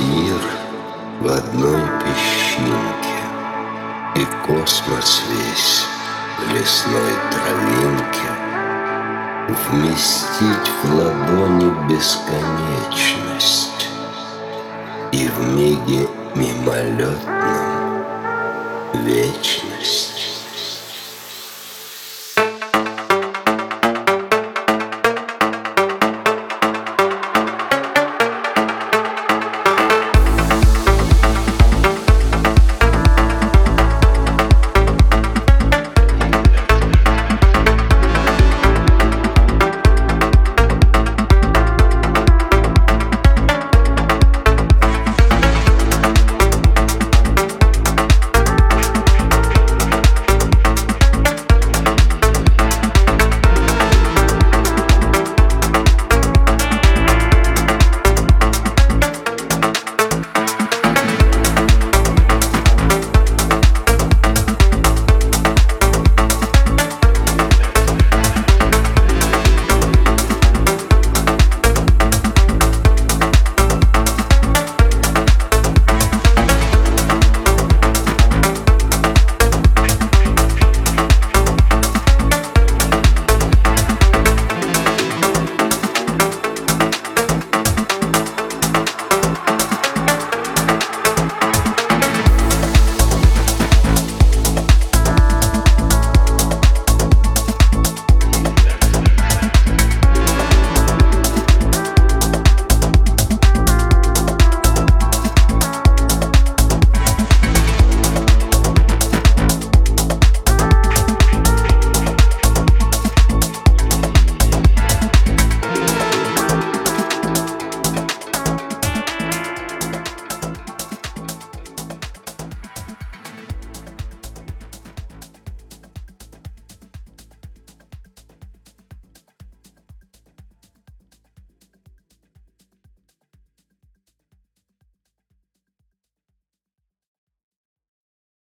мир в одной песчинке И космос весь в лесной травинке. Вместить в ладони бесконечность И в миге мимолетном вечность.